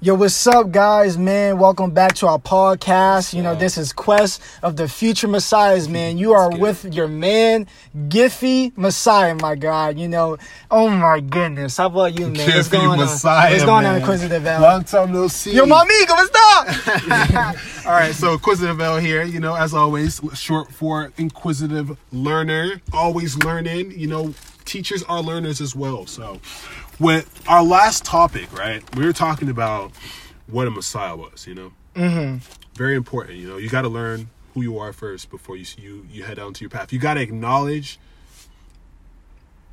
Yo, what's up, guys, man? Welcome back to our podcast. You know, this is Quest of the Future Messiahs, man. You are with your man, Giffy Messiah, my God. You know, oh my goodness. How about you, man? What's Giffy going Messiah, on? What's going on. Inquisitive L? Long time no see. Yo, my amigo, what's up? All right, so Inquisitive L here. You know, as always, short for Inquisitive Learner. Always learning. You know, teachers are learners as well. So, with our last topic, right, we were talking about what a Messiah was. You know, mm-hmm. very important. You know, you got to learn who you are first before you you you head down to your path. You got to acknowledge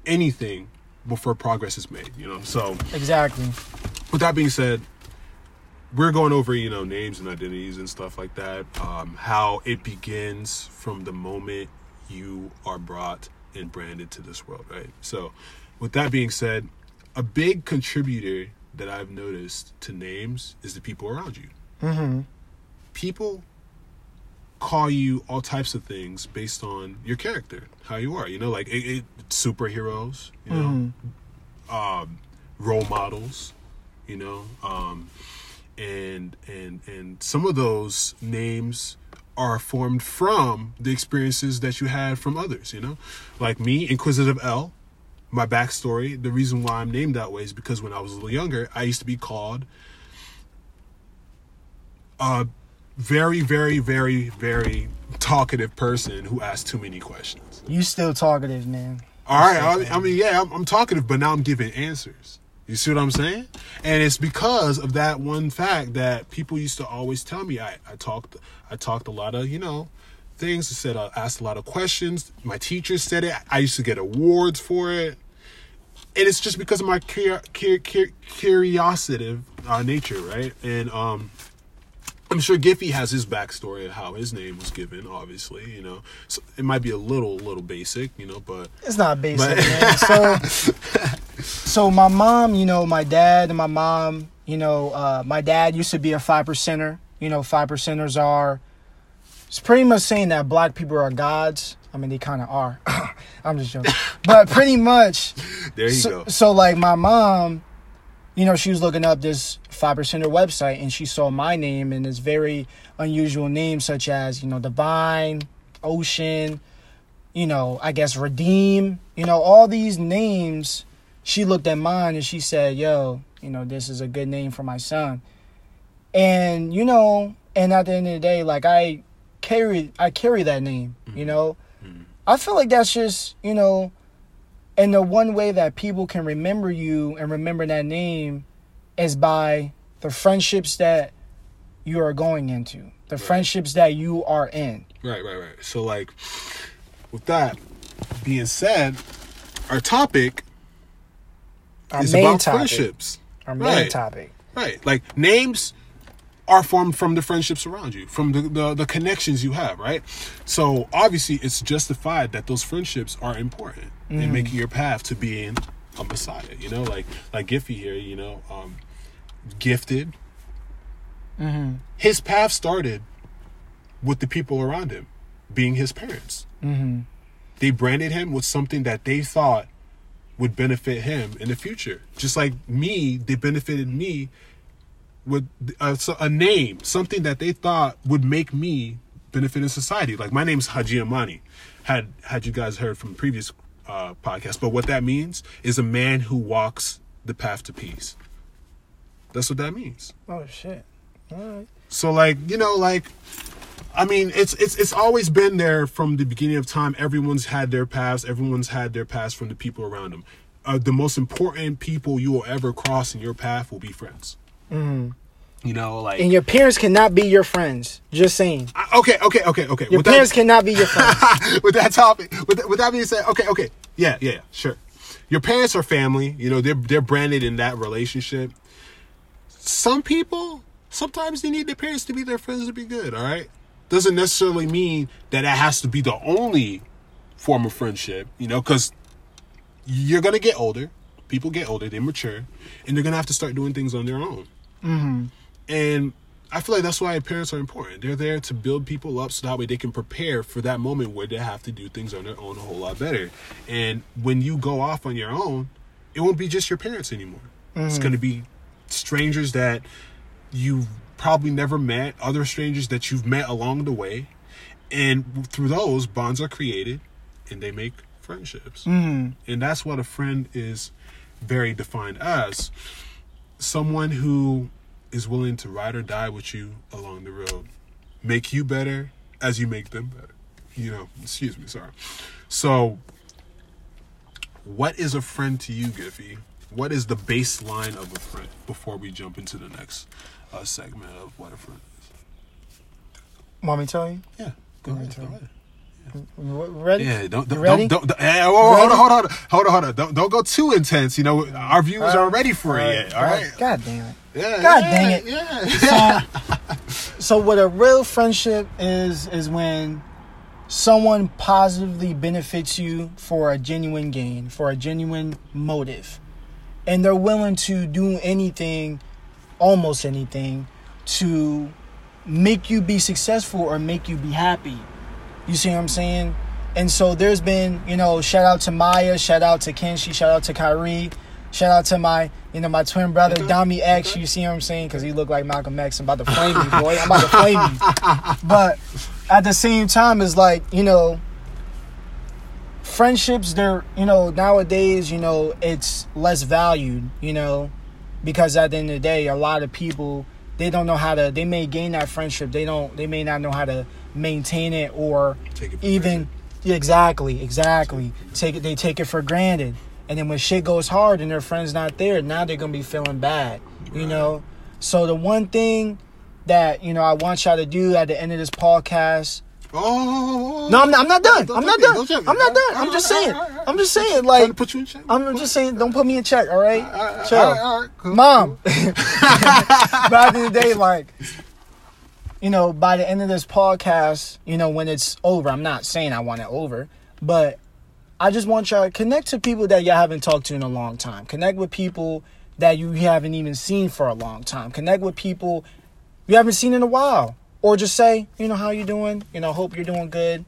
anything before progress is made. You know, so exactly. with that being said, we're going over you know names and identities and stuff like that. Um, how it begins from the moment you are brought and branded to this world, right? So, with that being said, a big contributor that I've noticed to names is the people around you. Mm-hmm. People call you all types of things based on your character, how you are. You know, like it, it, superheroes. You know, um, role models. You know, um, and and and some of those names are formed from the experiences that you had from others. You know, like me, Inquisitive L. My backstory, the reason why I'm named that way is because when I was a little younger, I used to be called a very, very, very, very talkative person who asked too many questions. You still talkative, man. All right, I, I mean, yeah, I'm, I'm talkative, but now I'm giving answers. You see what I'm saying? And it's because of that one fact that people used to always tell me. I, I talked, I talked a lot of, you know, things. I said I asked a lot of questions. My teachers said it. I used to get awards for it. And it's just because of my cur- cur- cur- curiosity uh, nature, right? And um, I'm sure Giffy has his backstory of how his name was given. Obviously, you know, so it might be a little, little basic, you know, but It's not basic, But- man. So, so my mom, you know, my dad and my mom, you know, uh, my dad used to be a five percenter. You know, five percenters are. It's pretty much saying that black people are gods. I mean, they kind of are. I'm just joking, but pretty much. there you so, go. so, like, my mom, you know, she was looking up this five percenter website, and she saw my name and this very unusual name, such as you know, Divine, Ocean, you know, I guess Redeem, you know, all these names. She looked at mine and she said, "Yo, you know, this is a good name for my son." And you know, and at the end of the day, like I carry, I carry that name. You mm-hmm. know, I feel like that's just you know, and the one way that people can remember you and remember that name is by the friendships that you are going into, the friendships that you are in. Right, right, right. So, like, with that being said, our topic Our is main about topic. friendships. Our main Right. topic. Right. Like, names are formed from the friendships around you, from the, the, the connections you have, right? So, obviously, it's justified that those friendships are important Mm. in making your path to being a messiah. You know, like, like Giffy here, you know, um, gifted. Mm-hmm. His path started with the people around him being his parents. Mm-hmm. they branded him with something that they thought would benefit him in the future. Just like me, they benefited me with a, a name, something that they thought would make me benefit in society. Like my name's Haji Amani. Had had you guys heard from previous uh, podcasts, but what that means is a man who walks the path to peace. That's what that means. Oh shit. All right. So like, you know, like I mean, it's it's it's always been there from the beginning of time. Everyone's had their past. Everyone's had their past from the people around them. Uh, the most important people you will ever cross in your path will be friends. Mm-hmm. You know, like And your parents cannot be your friends. Just saying. I- okay, okay, okay, okay. Your With parents that, cannot be your friends. with that topic, with that, with that being said, okay, okay, yeah, yeah, yeah, sure. Your parents are family. You know, they're they're branded in that relationship. Some people sometimes they need their parents to be their friends to be good. All right, doesn't necessarily mean that that has to be the only form of friendship. You know, because you're gonna get older. People get older, they mature, and they're gonna have to start doing things on their own. Mm-hmm. And I feel like that's why parents are important. They're there to build people up so that way they can prepare for that moment where they have to do things on their own a whole lot better. And when you go Mm-hmm. off on your own, it won't be just your parents anymore. It's going to be strangers that you've probably never met, other strangers that you've met along the way, and through those bonds are created, and they make friendships. Mm-hmm. And that's what a friend is very defined as someone who is willing to ride or die with you along the road, make you better as you make them better. You know, excuse me, sorry. So, what is a friend to you, Giffy? What is the baseline of a friend before we jump into the next uh, segment of what a friend is? Want me to tell you? Yeah, go ahead. Go ahead. Ready? Yeah, don't don't ready? don't, don't, hey, on, hold on, hold on, hold on, hold on. Don't don't go too intense. You know, our viewers All are right. ready for it yet. All right. God damn it. Yeah, God yeah, dang it. Yeah. So, so what a real friendship is is when someone positively benefits you for a genuine gain, for a genuine motive. And they're willing to do anything, almost anything, to make you be successful or make you be happy. You see what I'm saying? And so there's been, you know, shout out to Maya, shout out to Kenshi, shout out to Kyrie, shout out to my, you know, my twin brother Dami X. You see what I'm saying? Because he looked like Malcolm X. I'm about to flame you, boy. I'm about to flame you. But at the same time, it's like, you know, friendships, they're, you know, nowadays, you know, it's less valued, you know, because at the end of the day, a lot of people, they don't know how to, they may gain that friendship. They don't, they may not know how to maintain it or Take it for even, yeah, exactly, exactly. Take it, they take it for granted. And then when shit goes hard and their friend's not there, now they're gonna be feeling bad, you Right. know. So the one thing that you know I want y'all to do at the end of this podcast. Oh No, I'm not, I'm not done. I'm not done. don't jump in. I'm not done. I'm just saying. right, all right, all right. I'm just saying. Like put you in check. I'm just saying. Don't put me in check. All right. All right, Chill. all right, all right, cool, Mom. but at the end of the day, like, you know, by the end of this podcast, you know, when it's over, I'm not saying I want it over, but I just want y'all to connect to people that y'all haven't talked to in a long time. Connect with people that you haven't even seen for a long time. Connect with people you haven't seen in a while. Or just say, you know, how you doing? You know, hope you're doing good.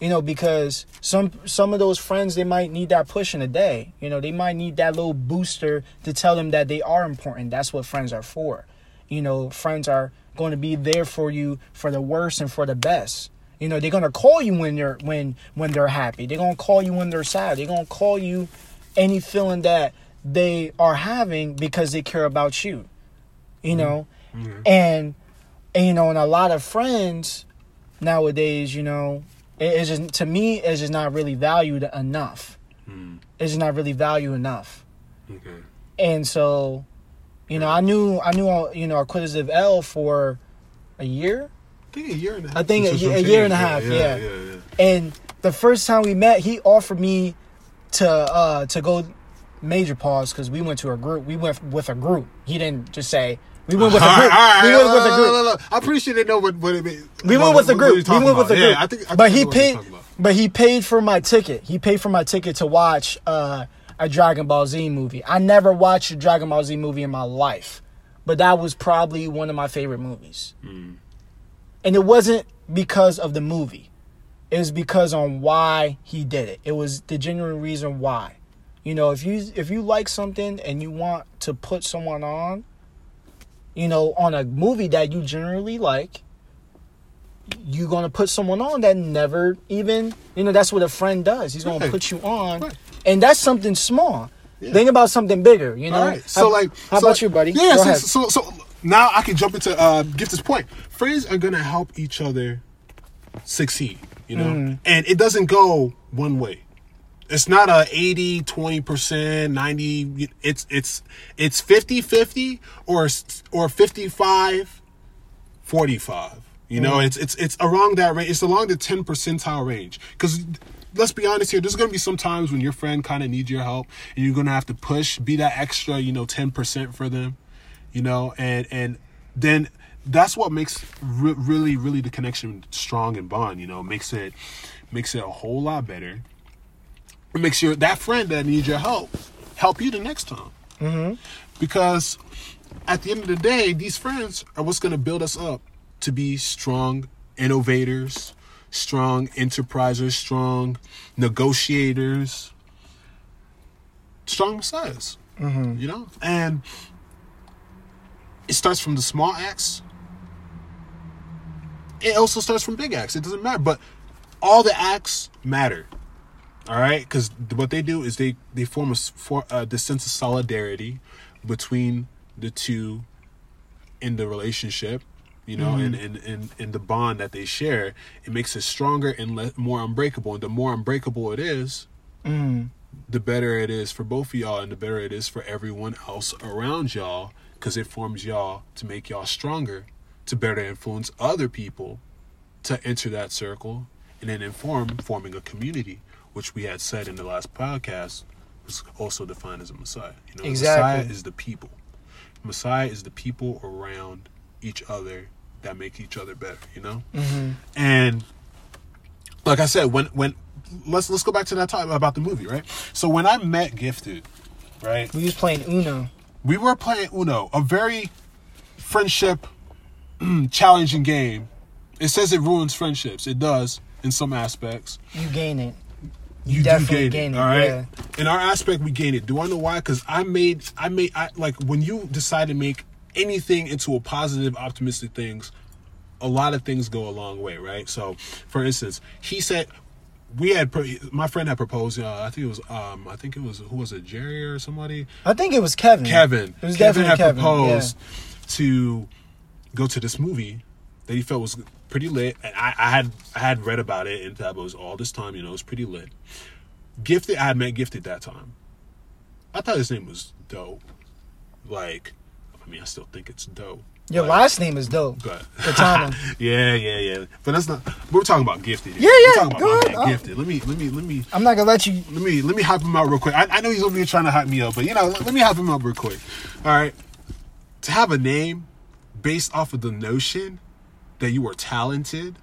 You know, because some some of those friends they might need that push in a day. You know, they might need that little booster to tell them that they are important. That's what friends are for. You know, friends are going to be there for you for the worst and for the best. You know, they're gonna call you when they're when when they're happy. They're gonna call you when they're sad. They're gonna call you any feeling that they are having because they care about you. You know? Mm-hmm. And and you know, and a lot of friends nowadays, you know, it- just to me it's just not really valued enough. Hmm, It's just not really valued enough. okay. And so, you know, I knew I knew uh, you know Acquisitive L for a year. I think a year and a half. I think a since a year and a half, Yeah, yeah. yeah, yeah. And the first time we met, he offered me to uh to go major pause because we went to a group. We went with a group. He didn't just say we went with the group. right, all right, we went with look, group. look, look, look. I appreciate they know what, what it means. We went with the group. We went with the group. Yeah, I think, I but think he know what you're paid. But he paid for my ticket. He paid for my ticket to watch uh, a Dragon Ball Z movie. I never watched a Dragon Ball Z movie in my life, but that was probably one of my favorite movies. Hmm. And it wasn't because of the movie. It was because on why he did it. It was the genuine reason why. You know, if you if you like something and you want to put someone on, you know, on a movie that you generally like, you're gonna put someone on that never even you know that's what a friend does. He's gonna Right. put you on, Right. and that's something small. Yeah. Think about something bigger. You know. Right. So How- like, how so about like- you, buddy? Yeah. So, so so now I can jump into uh, this point. Friends are gonna help each other succeed. You know, Mm-hmm. and it doesn't go one way. It's not a 80 20% 90 it's it's it's 50 50 or or 55 45 you know mm. it's it's it's around that range it's along the 10 percentile range. Because let's be honest here there's gonna be some times when your friend kind of needs your help and you're gonna have to push be that extra you know 10% for them you know and and then that's what makes re- really really the connection strong and bond you know makes it makes it a whole lot better it makes your that friend that needs your help help you the next time Mm-hmm. because at the end of the day, these friends are what's going to build us up to be strong innovators, strong enterprisers, strong negotiators, strong messiahs. You know, and it starts from the small acts. It also starts from big acts. It doesn't matter, but all the acts matter. All right, because what they do is they they form a for uh, this sense of solidarity between the two in the relationship, you know, and and and and the bond that they share. It makes it stronger and le- more unbreakable. And the more unbreakable it is, Mm. the better it is for both of y'all, and the better it is for everyone else around y'all, because it forms y'all to make y'all stronger, to better influence other people to enter that circle, and then inform forming a community, which we had said in the last podcast was also defined as a Messiah. You know, Exactly. Messiah is the people. Messiah is the people around each other that make each other better. You know, hmm and like I said, when when let's let's go back to that time about the movie, right? So when I met Gifted, right, We was playing Uno. we were playing Uno, a very friendship challenging game. It says it ruins friendships. It does in some aspects. You gain it. You definitely do gain gain it, it, all right. yeah. In our aspect, we gain it. Do I know why? Because I made, I made, I like when you decide to make anything into a positive, optimistic things. A lot of things go a long way, right? So, for instance, he said we had my friend had proposed. Uh, I think it was, um, I think it was who was it, Jerry or somebody? I think it was Kevin. Kevin. It was Kevin definitely had Kevin. proposed to go to this movie that he felt was pretty lit. And I, I had I had read about it in Tabos all this time. You know, it was pretty lit. Gifted, I had met Gifted that time. I thought his name was dope. Like, I mean, I still think it's dope. Your but- last name is dope. but Katana. yeah, yeah, yeah. But that's not. We're talking about gifted. here. Yeah, We're yeah, talking about go ahead. man Oh. gifted. Let me, let me, let me, I'm not gonna let you. let me let me hype him out real quick. I, I know he's over here trying to hype me up, but you know, let, let me hype him up real quick. All right, to have a name based off of the notion that you are talented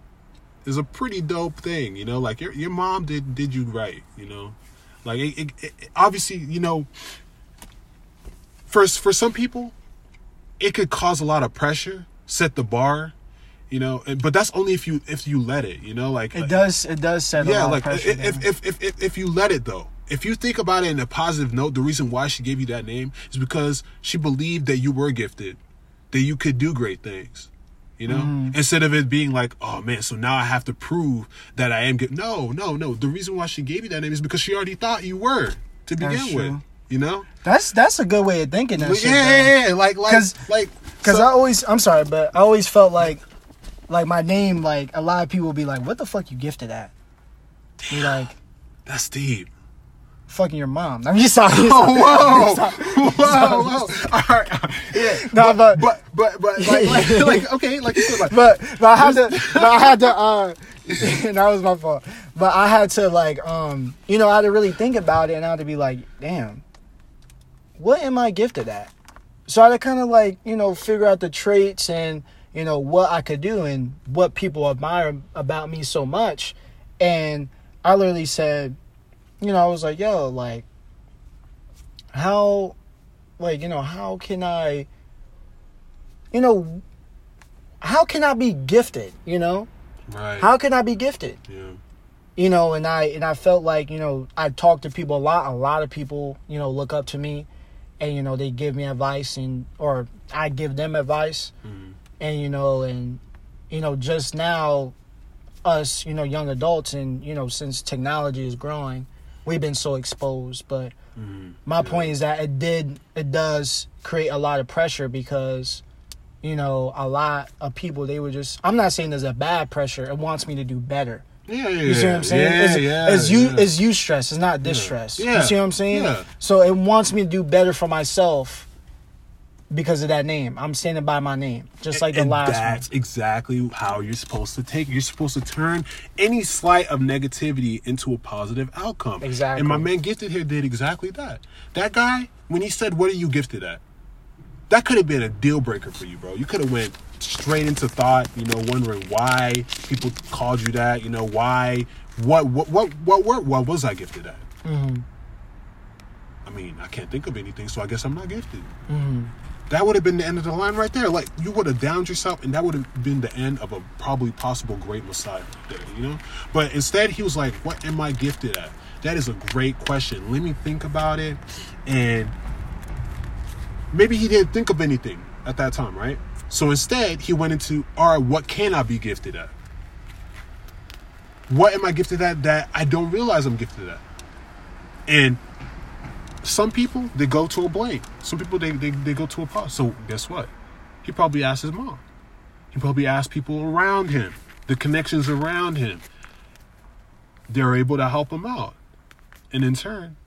is a pretty dope thing. You know, like your your mom did did you right. You know, like it, it, it, obviously you know. First, for some people, it could cause a lot of pressure, set the bar, you know. and- But that's only if you if you let it. You know, like It does. It does set a yeah, lot like of pressure. if, if, if, if, if you let it though, if you think about it in a positive note, the reason why she gave you that name is because she believed that you were gifted, that you could do great things. You know, Mm-hmm. instead of it being like, oh man, so now I have to prove that I am good. No, no, no. The reason why she gave you that name is because she already thought you were to begin That's with. true. You know, that's that's a good way of thinking. That But shit, yeah, yeah, yeah, like, like, 'Cause- like, Cause so- I always, I'm sorry, but I always felt like, like my name, like a lot of people would be like, "What the fuck you gifted at?" Be like, that's deep. "Fucking your mom." I'm just sorry. Oh, whoa, whoa, whoa! All right, yeah. No, but But but but like, like, like okay, like you said, like but but I had to, but I had to. uh That was my fault. But I had to like, um, you know, I had to really think about it, and I had to be like, "Damn, what am I gifted at?" So I had to kind of like, you know, figure out the traits and you know what I could do and what people admire about me so much. And I literally said, you know, I was like, yo, like, how, like, you know, how can I, you know, how can I be gifted? You know, right. how can I be gifted? yeah. you know and i and i felt like you know i talk to people a lot a lot of people you know look up to me and you know they give me advice and or i give them advice Mhm. and you know and you know just now us you know young adults and you know since technology is growing we've been so exposed but Mhm. my point is that it did it does create a lot of pressure because you know a lot of people they were just i'm not saying there's a bad pressure it wants me to do better Yeah, yeah, you see what I'm saying? Yeah, it's, yeah, it's you yeah. it's you stress, it's not distress. Yeah. You see what I'm saying? Yeah. So it wants me to do better for myself because of that name. I'm standing by my name. Just like the and last that's one. exactly how you're supposed to take. it. You're supposed to turn any slight of negativity into a positive outcome. Exactly. And my man gifted here did exactly that. That guy, when he said, "What are you gifted at?" That could have been a deal breaker for you, bro. You could have went straight into thought, you know, wondering why people called you that. You know, why? What? What? What? What? What, what was I gifted at? Mhm. I mean, I can't think of anything, so I guess I'm not gifted. Mhm. That would have been the end of the line right there. Like you would have downed yourself, and that would have been the end of a probably possible great Messiah there, you know. But instead, he was like, "What am I gifted at?" That is a great question. Let me think about it, and maybe he didn't think of anything. at that time, right? So instead, he went into, all right, what can I be gifted at? What am I gifted at that I don't realize I'm gifted at? And some people, they go to a blank. Some people, they, they, they go to a pause. So guess what? He probably asked his mom. He probably asked people around him, the connections around him. They're able to help him out. And in turn,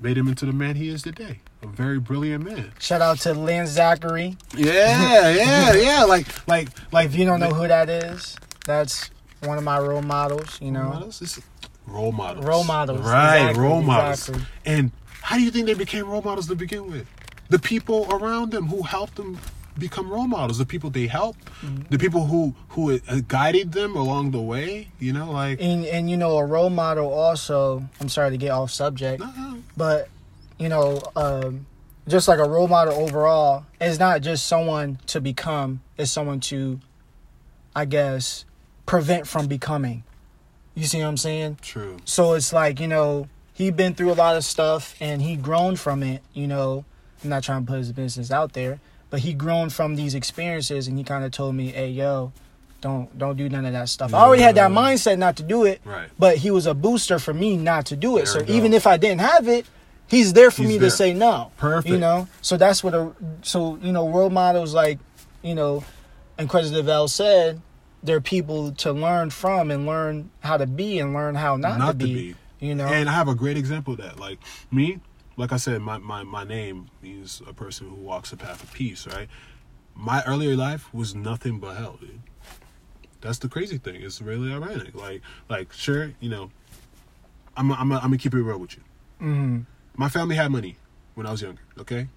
made him into the man he is today. A very brilliant man. Shout out to Lynn Zachary. Yeah, yeah, yeah. Like, like, like. If you don't know who that is, that's one of my role models. You know, models? It's role models. Role models, Right, exactly, role models. exactly. And how do you think they became role models to begin with? The people around them who helped them become role models. The people they helped. Mm-hmm. The people who who uh, guided them along the way. You know, like. and and you know a role model also. I'm sorry to get off subject, uh, but you know, um, just like a role model overall is not just someone to become; it's someone to, I guess, prevent from becoming. You see what I'm saying? True. So it's like, you know, he been through a lot of stuff and he grown from it, you know. I'm not trying to put his business out there, but he grown from these experiences and he kind of told me, "Hey, yo, don't don't do none of that stuff." I already had that mindset not to do it, Right. but he was a booster for me not to do it. There so even if I didn't have it, he's there for He's me there. to say no. Perfect. You know? So that's what a so, you know, role models like, you know, Inquisitive L said, they're people to learn from and learn how to be and learn how not, Not to, to be, be. You know? And I have a great example of that. Like me, like I said, my, my, my name means a person who walks the path of peace, right? My earlier life was nothing but hell, dude. That's the crazy thing. It's really ironic. Like, like sure, you know, I'm, I'm, I'm gonna keep it real with you. Mhm. My family had money when I was younger, okay?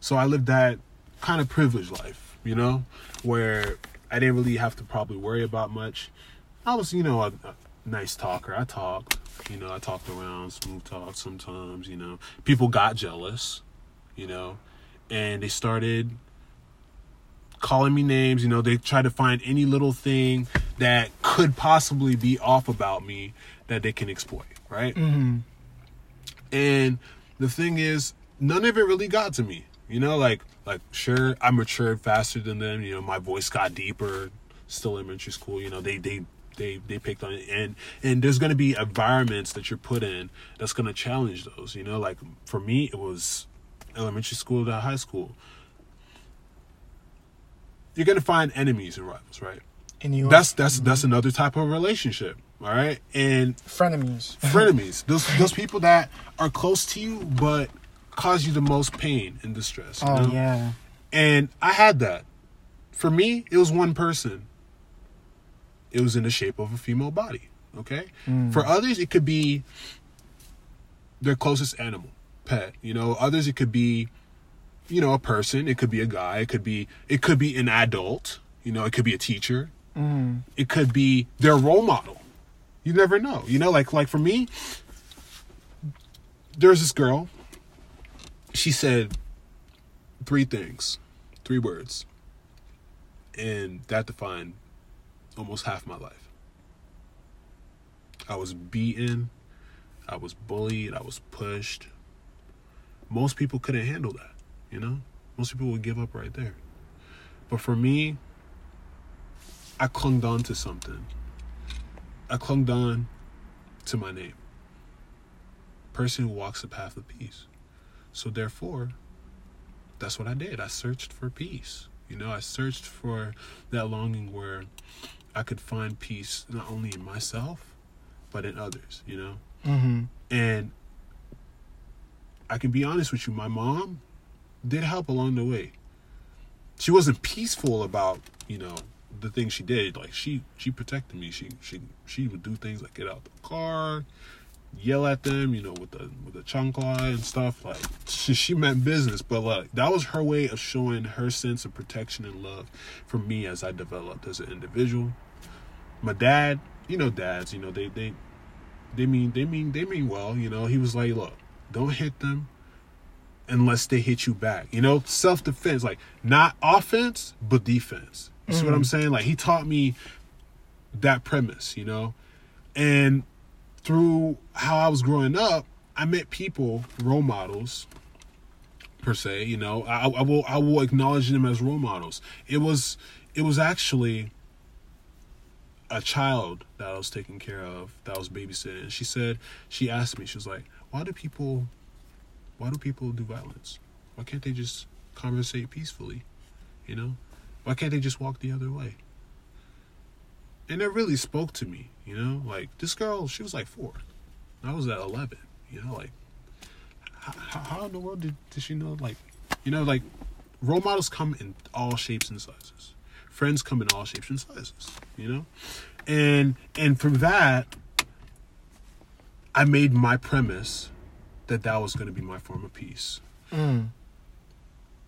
So I lived that kind of privileged life, you know, where I didn't really have to probably worry about much. I was, you know, a, a nice talker. I talked, you know, I talked around, smooth talk sometimes, you know. People got jealous, you know, and they started calling me names, you know, they tried to find any little thing that could possibly be off about me that they can exploit, right? Mhm. And the thing is, none of it really got to me. You know, like like sure, I matured faster than them. You know, my voice got deeper. Still in elementary school. You know, they they they they picked on it, and and there's gonna be environments that you're put in that's gonna challenge those. You know, like for me, it was elementary school to high school. You're gonna find enemies and rivals, right? And you That's that's mm-hmm. that's another type of relationship. All right, and frenemies. frenemies. Those those people that are close to you but cause you the most pain and distress. you Oh know? yeah. And I had that. For me, it was one person. It was in the shape of a female body. Okay. For others, it could be their closest animal, pet. You know, others it could be, you know, a person. It could be a guy. It could be it could be an adult. You know, it could be a teacher. Mm. It could be their role model. You never know. You know, like like for me, there's this girl. She said three things, three words, and that defined almost half my life. I was beaten, I was bullied, I was pushed. Most people couldn't handle that, you know? Most people would give up right there. But for me, I clung on to something. I clung on to my name. Person who walks the path of peace. So therefore, that's what I did. I searched for peace. You know, I searched for that longing where I could find peace not only in myself, but in others, you know? Mm-hmm. And I can be honest with you, my mom did help along the way. She wasn't peaceful about, you know, the things she did. Like she she protected me. She she she would do things like get out the car, yell at them, you know, with the with the chancla and stuff. Like she, she meant business, but like that was her way of showing her sense of protection and love for me as I developed as an individual. My dad, you know, dads, you know, they they they mean they mean they mean well, you know. He was like, look, don't hit them unless they hit you back. You know, self defense, like not offense, but defense. You see what I'm mm-hmm. saying? Like he taught me that premise, you know? And through how I was growing up, I met people, role models, per se. You know, I, I will I will acknowledge them as role models. It was it was actually a child that I was taking care of that I was babysitting. She said she asked me she was like, why do people why do people do violence? Why can't they just conversate peacefully? You know, why can't they just walk the other way? And it really spoke to me. You know, like this girl, she was like four. I was at eleven. You know, like how, how in the world did, did she know? Like, you know, like role models come in all shapes and sizes. Friends come in all shapes and sizes. You know, and and from that, I made my premise that that was going to be my form of peace. Mm.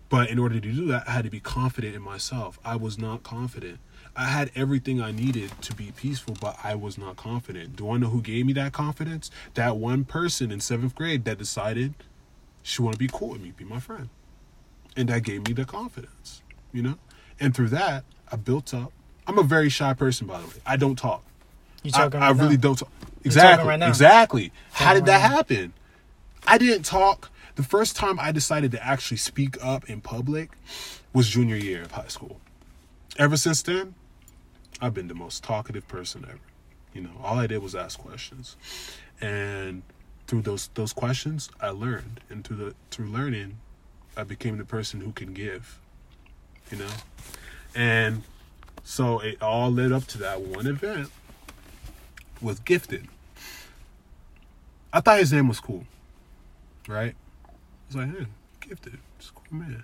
But in order to do that, I had to be confident in myself. I was not confident. I had everything I needed to be peaceful, but I was not confident. Do I know who gave me that confidence? That one person in seventh grade that decided she wanted to be cool with me, be my friend. And that gave me the confidence, you know? And through that, I built up. I'm a very shy person, by the way. I don't talk. You I, talking I right really now? don't talk. Exactly. right now. Exactly. How did that right happen? I didn't talk. The first time I decided to actually speak up in public was junior year of high school. Ever since then, I've been the most talkative person ever. You know, all I did was ask questions. And through those those questions, I learned. And through the through learning, I became the person who can give. You know? And so it all led up to that one event with Gifted. I thought his name was cool. Right? I was like, hey, Gifted. It's cool man.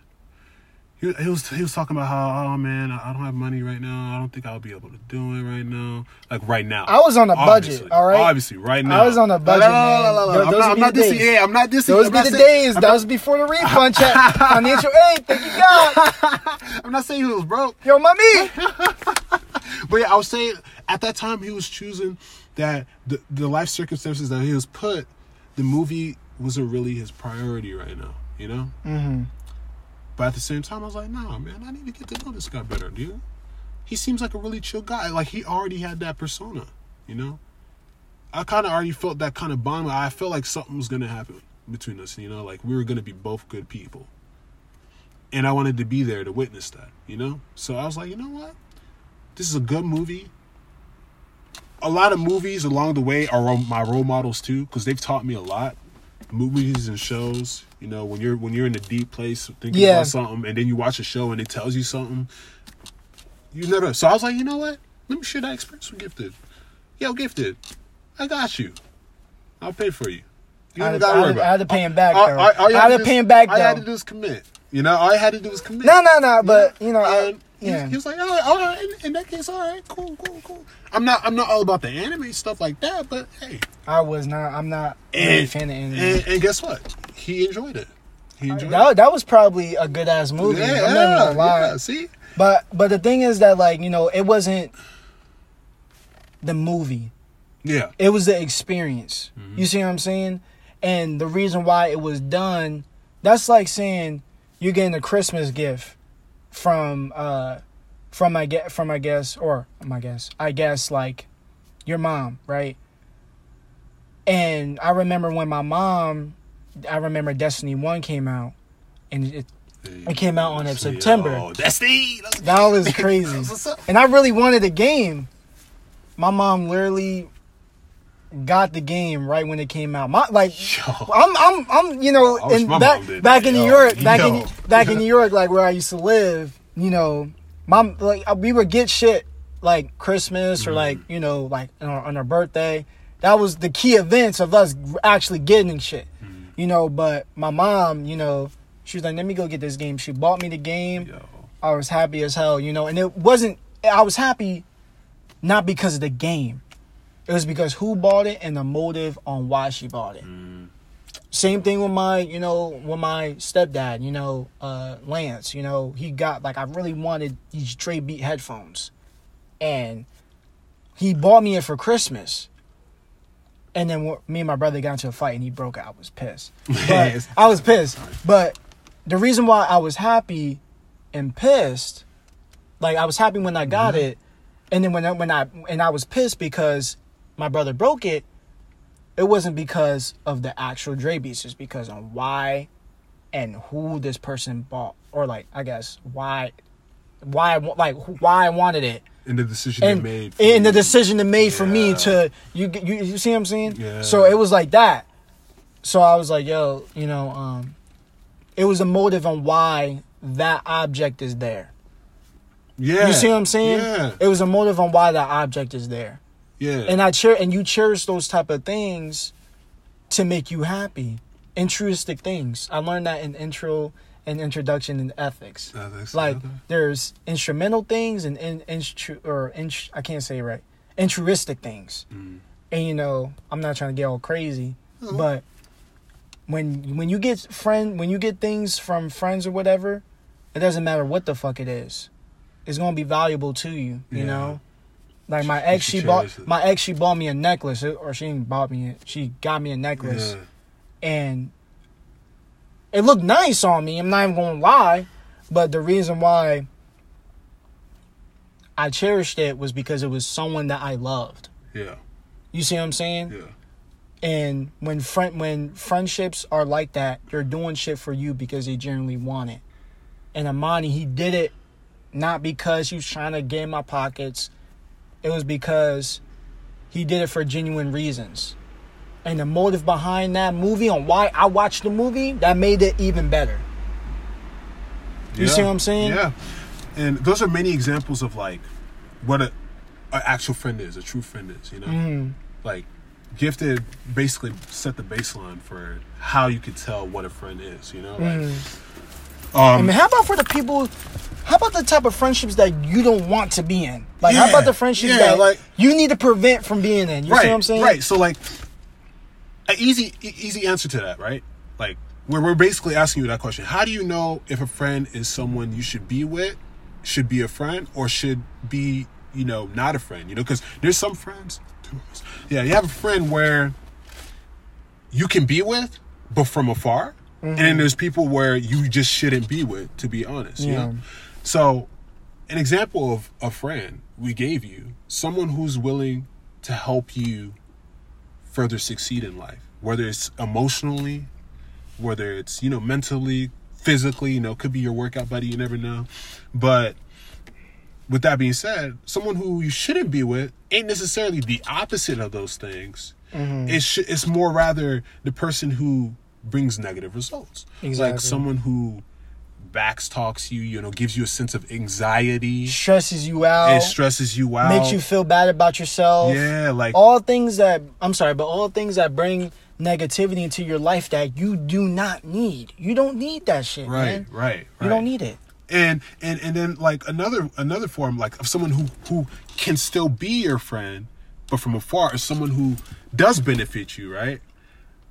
He, he was he was talking about how oh man I don't have money right now I don't think I'll be able to do it right now like right now I was on a budget, all right? obviously right now I was on a budget, no, no, no. I'm not, I'm not the days. yeah I'm not dissing Those I'm be the saying- days. I'm That not- was before the refund check. Financial aid. Thank you, God. I'm not saying he was broke Yo, mommy. But yeah, I was saying at that time he was choosing that the the life circumstances that he was put, the movie wasn't really his priority right now, you know. Mm-hmm. But at the same time, I was like, nah, man, I need to get to know this guy better, dude. He seems like a really chill guy. Like he already had that persona, you know. I kind of already felt that kind of bond. I felt like something was gonna happen between us, you know, like we were gonna be both good people. And I wanted to be there to witness that, you know. So I was like, you know what, this is a good movie. A lot of movies along the way are my role models too, because they've taught me a lot. Movies and shows, you know, when you're when you're in a deep place thinking Yeah. about something, and then you watch a show and it tells you something, you never. So I was like, you know what? Let me share that experience with Gifted. Yo, Gifted, I got you. I'll pay for you. You I don't had- gotta I worry about. I had to pay him back, All- though. all you I had had to pay him back, All you had to do is commit. You know, all I had to do was commit. No, no, no. But you know, I, he, yeah. he was like, all right, all right, in, in that case, all right, cool, cool, cool. I'm not, I'm not all about the anime stuff like that, but hey, I was not. I'm not really a fan of anime. and, and guess what? He enjoyed it. He enjoyed that, it. that was probably a good ass movie. Yeah, I'm not even yeah, gonna lie. yeah, See, But but the thing is that like you know it wasn't the movie. yeah, It was the experience. Mm-hmm. You see what I'm saying? And the reason why it was done, that's like saying you're getting a Christmas gift from uh from my get from I guess or my guess I guess like your mom, right? And I remember when my mom, I remember Destiny One came out, and it It came out on September. Destiny. let's that was crazy. That's what's up. And I really wanted a game. My mom literally got the game right when it came out. My like Yo. I'm I'm I'm you know in back back in New York back in back in New York like where I used to live, you know, mom like uh, we would get shit like Christmas Mm-hmm. or like, you know, like on our, on our birthday. That was the key events of us actually getting shit. Mm-hmm. You know, but my mom, you know, she was like, "Let me go get this game." She bought me the game. Yo. I was happy as hell, you know, and it wasn't. I was happy not because of the game. It was because who bought it and the motive on why she bought it. Same thing with my, you know, with my stepdad, you know, uh, Lance. You know, he got like I really wanted these Dre Beat headphones, and he bought me it for Christmas. And then me and my brother got into a fight, and he broke it. I was pissed. But I was pissed. But the reason why I was happy and pissed, like I was happy when I got it, and then when I, when I and I was pissed because my brother broke it. It wasn't because of the actual Dre beats, it's because on why and who this person bought or like I guess why why I like why I wanted it And the decision and they made. for and the decision they made for me to you you you see what I'm saying? Yeah. So it was like that. So I was like, yo, you know, um, it was a motive on why that object is there. Yeah. You see what I'm saying? Yeah. It was a motive on why that object is there. Yeah. And I cher and you cherish those type of things to make you happy. Intruistic things. I learned that in intro and introduction in ethics. Ethics, like okay. there's instrumental things and in, intru or int, I can't say it right. Intruistic things. Mm. And you know, I'm not trying to get all crazy, Uh-huh. but when when you get friend when you get things from friends or whatever, it doesn't matter what the fuck it is. It's gonna be valuable to you, you Yeah. know. Like my ex, she bought my ex. She bought me a necklace, or she didn't bought me it. She got me a necklace, Yeah. and it looked nice on me. I'm not even gonna lie, but the reason why I cherished it was because it was someone that I loved. Yeah. You see what I'm saying? Yeah. And when friend when friendships are like that, they're doing shit for you because they genuinely want it. And Amani, he did it not because he was trying to get in my pockets. It was because he did it for genuine reasons. And the motive behind that movie on why I watched the movie, that made it even better. You see what I'm saying? Yeah. And those are many examples of like what a an actual friend is, a true friend is, you know? Mm-hmm. Like Gifted basically set the baseline for how you could tell what a friend is, you know? Like Mm-hmm. I um mean, how about for the people? How about the type of friendships that you don't want to be in? Like, how about the friendships yeah, that like- you need to prevent from being in? You right, see what I'm saying? Right. So like an easy easy answer to that, right? Like where we're basically asking you that question. How do you know if a friend is someone you should be with, should be a friend, or should be, you know, not a friend? You know, because there's some friends. Yeah, you have a friend where you can be with, but from afar. Mm-hmm. And there's people where you just shouldn't be with, to be honest. You Yeah. know? So an example of a friend we gave you, someone who's willing to help you further succeed in life, whether it's emotionally, whether it's, you know, mentally, physically, you know, could be your workout buddy, you never know. But with that being said, someone who you shouldn't be with ain't necessarily the opposite of those things. Mm-hmm. It's sh- it's more rather the person who brings negative results. Exactly. Like someone who backs talks you, you know, gives you a sense of anxiety. Stresses you out, It stresses you out. makes you feel bad about yourself. Yeah, like All things that I'm sorry, but all things that bring negativity into your life that you do not need. You don't need that shit, right, man. right, right. You don't need it. and and and then like another another form like of someone who who can still be your friend but from afar is someone who does benefit you right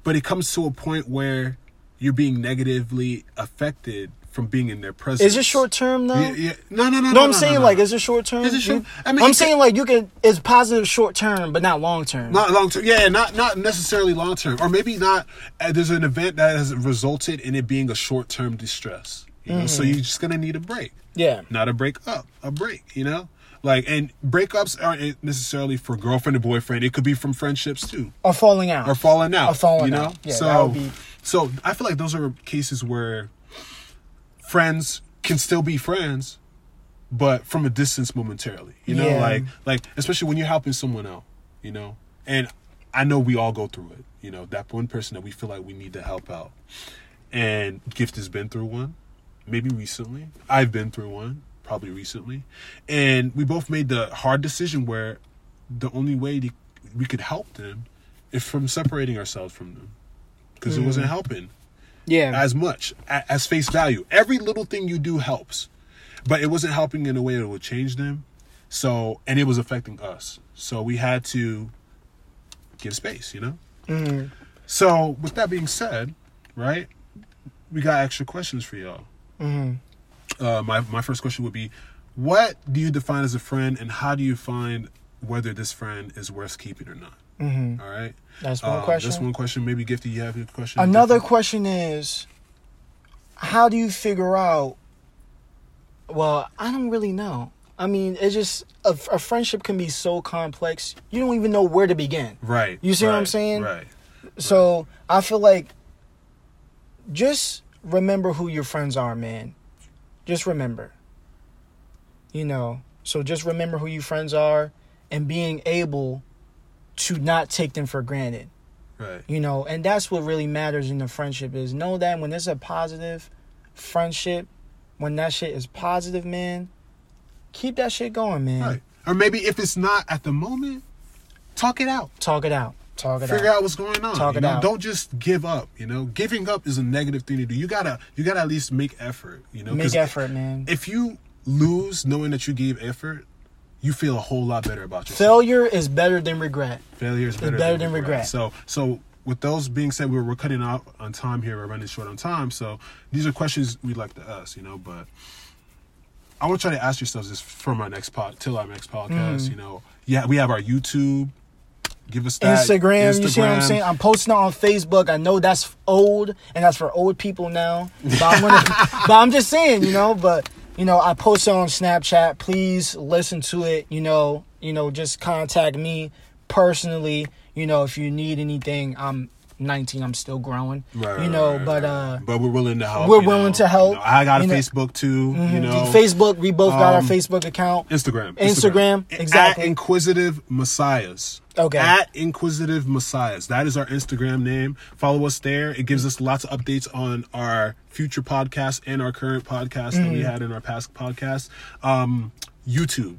but it comes to a point where you're being negatively affected from being in their presence Is it short term though? yeah, yeah. no no no no No, I'm no, saying no, like, no. is it short term? Is it short- I mean, I'm saying like you can. It's positive short term, but not long term. not long term yeah not not necessarily long term or maybe not uh, there's an event that has resulted in it being a short term distress you know so you're just gonna need a break yeah. not a break up, a break, you know? Like, and breakups aren't necessarily for girlfriend and boyfriend. It could be from friendships too, Or falling out. or falling out. Or falling you know? out. Yeah, so, be- so I feel like those are cases where friends can still be friends, but from a distance momentarily. You know, Yeah. like, like especially when you're helping someone out. You know, and I know we all go through it. You know, that one person that we feel like we need to help out, and Gift has been through one maybe recently. I've been through one, probably recently. And we both made the hard decision where the only way to, we could help them is from separating ourselves from them. Because it wasn't helping yeah. as much as face value. Every little thing you do helps, but it wasn't helping in a way that would change them. So, and it was affecting us. So we had to give space, you know? Mhm. So, with that being said, right, we got extra questions for y'all. Mhm. Uh, my my first question would be, what do you define as a friend, and how do you find whether this friend is worth keeping or not? Mhm. All right, That's one Um, question. That's one question. Maybe Gifty, you have a question. Another Gifty? question is, how do you figure out? Well, I don't really know. I mean, it's just a, a friendship can be so complex. You don't even know where to begin. Right. You see what I'm saying? Right. So I feel like just remember who your friends are, man. Just remember. You know, so just remember who your friends are and being able to not take them for granted. Right. You know, and that's what really matters in the friendship is know that when it's a positive friendship, when that shit is positive, man, keep that shit going, man. Right. Or maybe if it's not at the moment, talk it out. Talk it out. Talk it Figure out. out what's going on. Talk it know? out. Don't just give up. You know, giving up is a negative thing to do. You gotta, you gotta at least make effort. You know, Make effort, man. If you lose knowing that you gave effort, you feel a whole lot better about yourself. Failure is better than regret. Failure is better, better than, than regret. regret. So, so with those being said, we're, we're cutting out on time here. We're running short on time. So these are questions we'd like to ask. You know, but I want to try to ask yourselves this from our next pod till our next podcast. Mm. You know, yeah, we have our YouTube. Give us that Instagram, you see what I'm saying? I'm posting it on Facebook. I know that's old and that's for old people now. But I'm, gonna, but I'm just saying, you know, but you know, I post it on Snapchat. Please listen to it, you know, you know, just contact me personally, you know, if you need anything. I'm 19, I'm still growing. Right, you know, right, but uh but we're willing to help. we're willing know. to help, You know, I got a you know. Facebook too. You know, Facebook, we both got our um, Facebook account. Instagram. Instagram, exactly. At Inquisitive Messiahs. Okay. At Inquisitive Messiahs. That is our Instagram name. Follow us there. It gives us lots of updates on our future podcasts and our current podcast that we Mm-hmm. had in our past podcasts. Um, YouTube,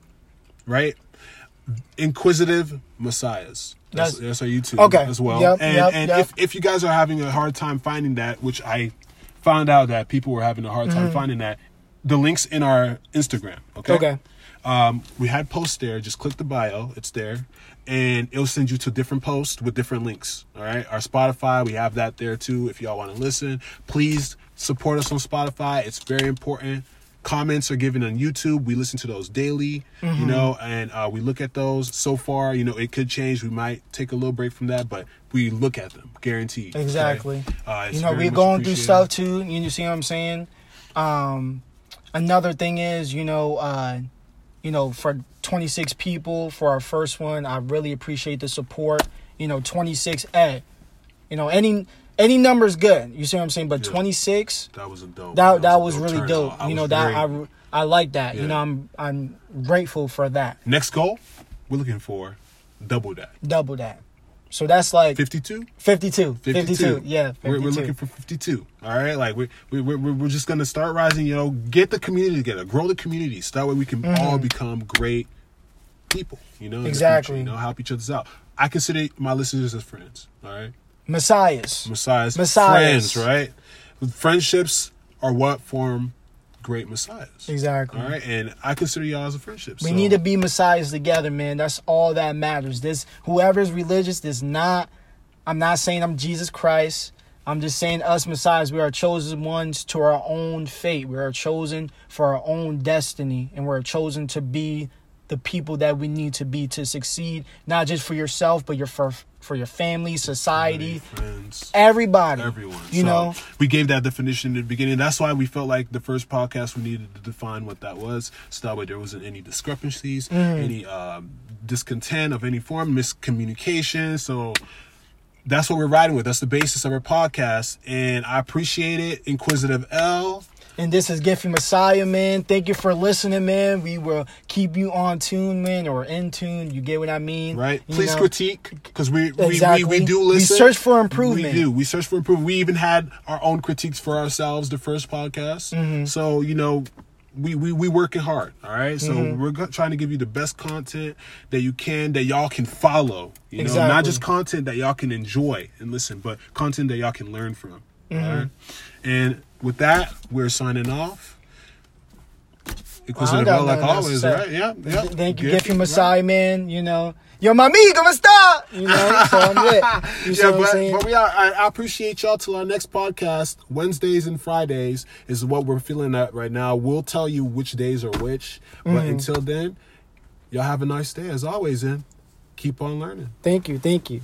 right? Inquisitive Messiahs. That's, That's- that's our YouTube Okay. as well. Yep, and yep, and yep. If, if you guys are having a hard time finding that, which I found out that people were having a hard time finding that, the links in our Instagram. Okay. Okay. Um, we had posts there. Just click the bio. It's there, and it'll send you to different posts with different links. All right. Our Spotify, we have that there too. If y'all want to listen, please support us on Spotify. It's very important. Comments are given on YouTube. We listen to those daily, Mm-hmm. you know, and uh, we look at those. So far, you know, it could change. We might take a little break from that, but we look at them, guaranteed. Exactly. Uh, you know, we're going through stuff too. You see what I'm saying? Um, another thing is, you know, uh, you know, for 26 people for our first one, I really appreciate the support. You know, 26. Hey, you know, any any number is good. You see what I'm saying? But Yeah. 26, That was a dope. that that was was a really dope. You know that very- I I like that. Yeah. You know, I'm I'm grateful for that. Next goal, we're looking for double that. Double that. So that's like 52? 52. 52. 52. Yeah, 52. We're, we're looking for 52. All right. Like, we, we, we're, we're just going to start rising, you know, get the community together, grow the community. So that way we can all become great people, you know, Mm-hmm. Exactly. future, you know, help each other out. I consider my listeners as friends. All right. Messiahs. Messiahs. Messiahs. Friends, right? Friendships are what form great messiahs. Exactly. All right. And I consider y'all as a friendship. We so- need to be messiahs together, man. That's all that matters. This whoever's religious does not I'm not saying I'm Jesus Christ. I'm just saying us messiahs, we are chosen ones to our own fate. We are chosen for our own destiny and we're chosen to be the people that we need to be to succeed, not just for yourself, but your for for your family, society, friends. everybody. everyone. You So, know, we gave that definition in the beginning. That's why we felt like the first podcast we needed to define what that was, so that way there wasn't any discrepancies, Mm. any um, discontent of any form, miscommunication. So that's what we're riding with. That's the basis of our podcast, and I appreciate it, Inquisitive L. And this is Giffy Messiah, man. Thank you for listening, man. We will keep you on tune, man, or in tune. You get what I mean? Right. You Please know? critique because we, we, Exactly. we we do listen. We search for improvement. We do. We search for improvement. We even had our own critiques for ourselves the first podcast. Mm-hmm. So you know. We, we we working hard, all right. So Mm-hmm. we're go- trying to give you the best content that you can, that y'all can follow. You know, Exactly. not just content that y'all can enjoy and listen, but content that y'all can learn from. all Mm-hmm. right? And with that, we're signing off. I Inquisitive got L, like nothing else to always, say. right? Yeah, yeah. Thank you, Giffy, Giffy right? Man. You know, yo, my amigo, ¿cómo está? You know, so I'm lit. You yeah, what I'm but, but we are. I, I appreciate y'all. Till our next podcast, Wednesdays and Fridays is what we're feeling at right now. We'll tell you which days are which. But Mm-hmm. until then, y'all have a nice day as always. And keep on learning. Thank you, thank you.